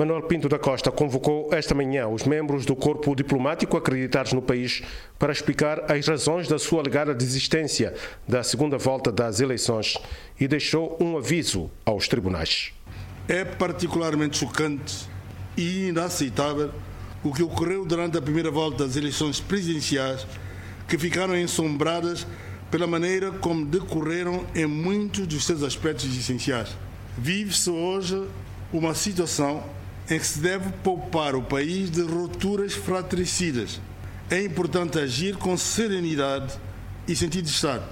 Manuel Pinto da Costa convocou esta manhã os membros do corpo diplomático acreditados no país para explicar as razões da sua alegada desistência da segunda volta das eleições e deixou um aviso aos tribunais. É particularmente chocante e inaceitável o que ocorreu durante a primeira volta das eleições presidenciais, que ficaram ensombradas pela maneira como decorreram em muitos dos seus aspectos essenciais. Vive-se hoje uma situação em que se deve poupar o país de rupturas fratricidas. É importante agir com serenidade e sentido de Estado.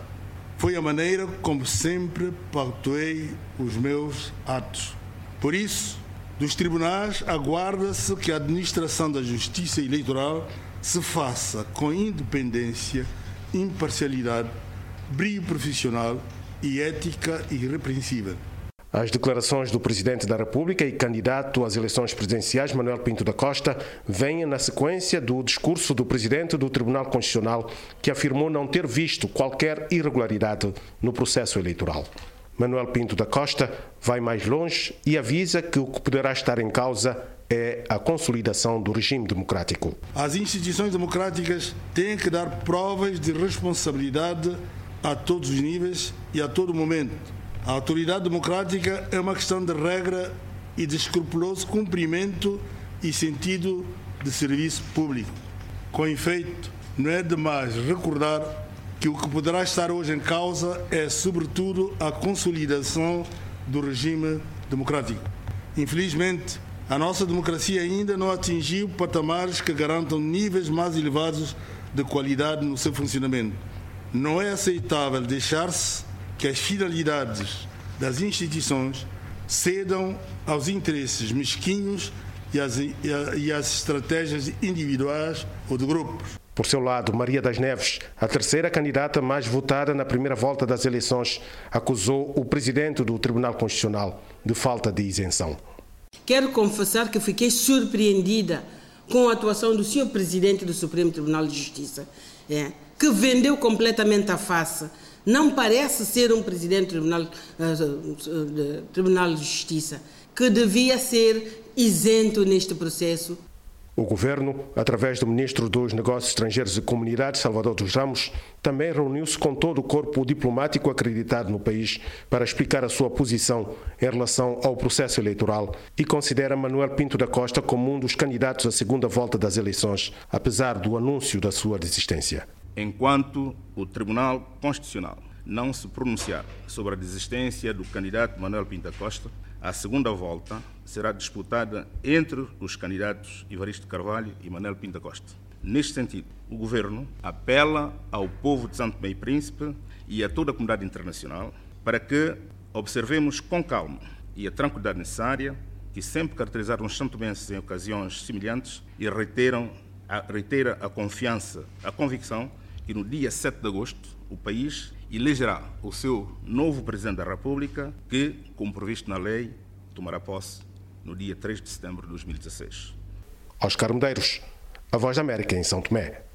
Foi a maneira como sempre pactuei os meus atos. Por isso, dos tribunais aguarda-se que a administração da justiça eleitoral se faça com independência, imparcialidade, brilho profissional e ética irrepreensível. As declarações do Presidente da República e candidato às eleições presidenciais, Manuel Pinto da Costa, vêm na sequência do discurso do Presidente do Tribunal Constitucional, que afirmou não ter visto qualquer irregularidade no processo eleitoral. Manuel Pinto da Costa vai mais longe e avisa que o que poderá estar em causa é a consolidação do regime democrático. As instituições democráticas têm que dar provas de responsabilidade a todos os níveis e a todo momento a autoridade democrática é uma questão de regra e de escrupuloso cumprimento e sentido de serviço público. Com efeito, não é demais recordar que o que poderá estar hoje em causa é, sobretudo, a consolidação do regime democrático. Infelizmente, a nossa democracia ainda não atingiu patamares que garantam níveis mais elevados de qualidade no seu funcionamento. Não é aceitável deixar-se que as finalidades das instituições cedam aos interesses mesquinhos e às, e às estratégias individuais ou de grupos. Por seu lado, Maria das Neves, a terceira candidata mais votada na primeira volta das eleições, acusou o presidente do Tribunal Constitucional de falta de isenção. Quero confessar que fiquei surpreendida com a atuação do senhor presidente do Supremo Tribunal de Justiça, é, que vendeu completamente a face não parece ser um presidente do Tribunal, uh, Tribunal de Justiça que devia ser isento neste processo. O governo, através do ministro dos Negócios Estrangeiros e Comunidades, Salvador dos Ramos, também reuniu-se com todo o corpo diplomático acreditado no país para explicar a sua posição em relação ao processo eleitoral e considera Manuel Pinto da Costa como um dos candidatos à segunda volta das eleições, apesar do anúncio da sua desistência enquanto o Tribunal Constitucional não se pronunciar sobre a desistência do candidato Manuel Pinta Costa, a segunda volta será disputada entre os candidatos Ivaristo Carvalho e Manuel Pinta Costa. Neste sentido, o Governo apela ao povo de Santo e Príncipe e a toda a comunidade internacional para que observemos com calma e a tranquilidade necessária que sempre caracterizaram os santomenses em ocasiões semelhantes e reiteram a, reitera a confiança, a convicção que no dia 7 de agosto o país elegerá o seu novo Presidente da República, que, como previsto na lei, tomará posse no dia 3 de setembro de 2016. Oscar Medeiros, a Voz da América em São Tomé.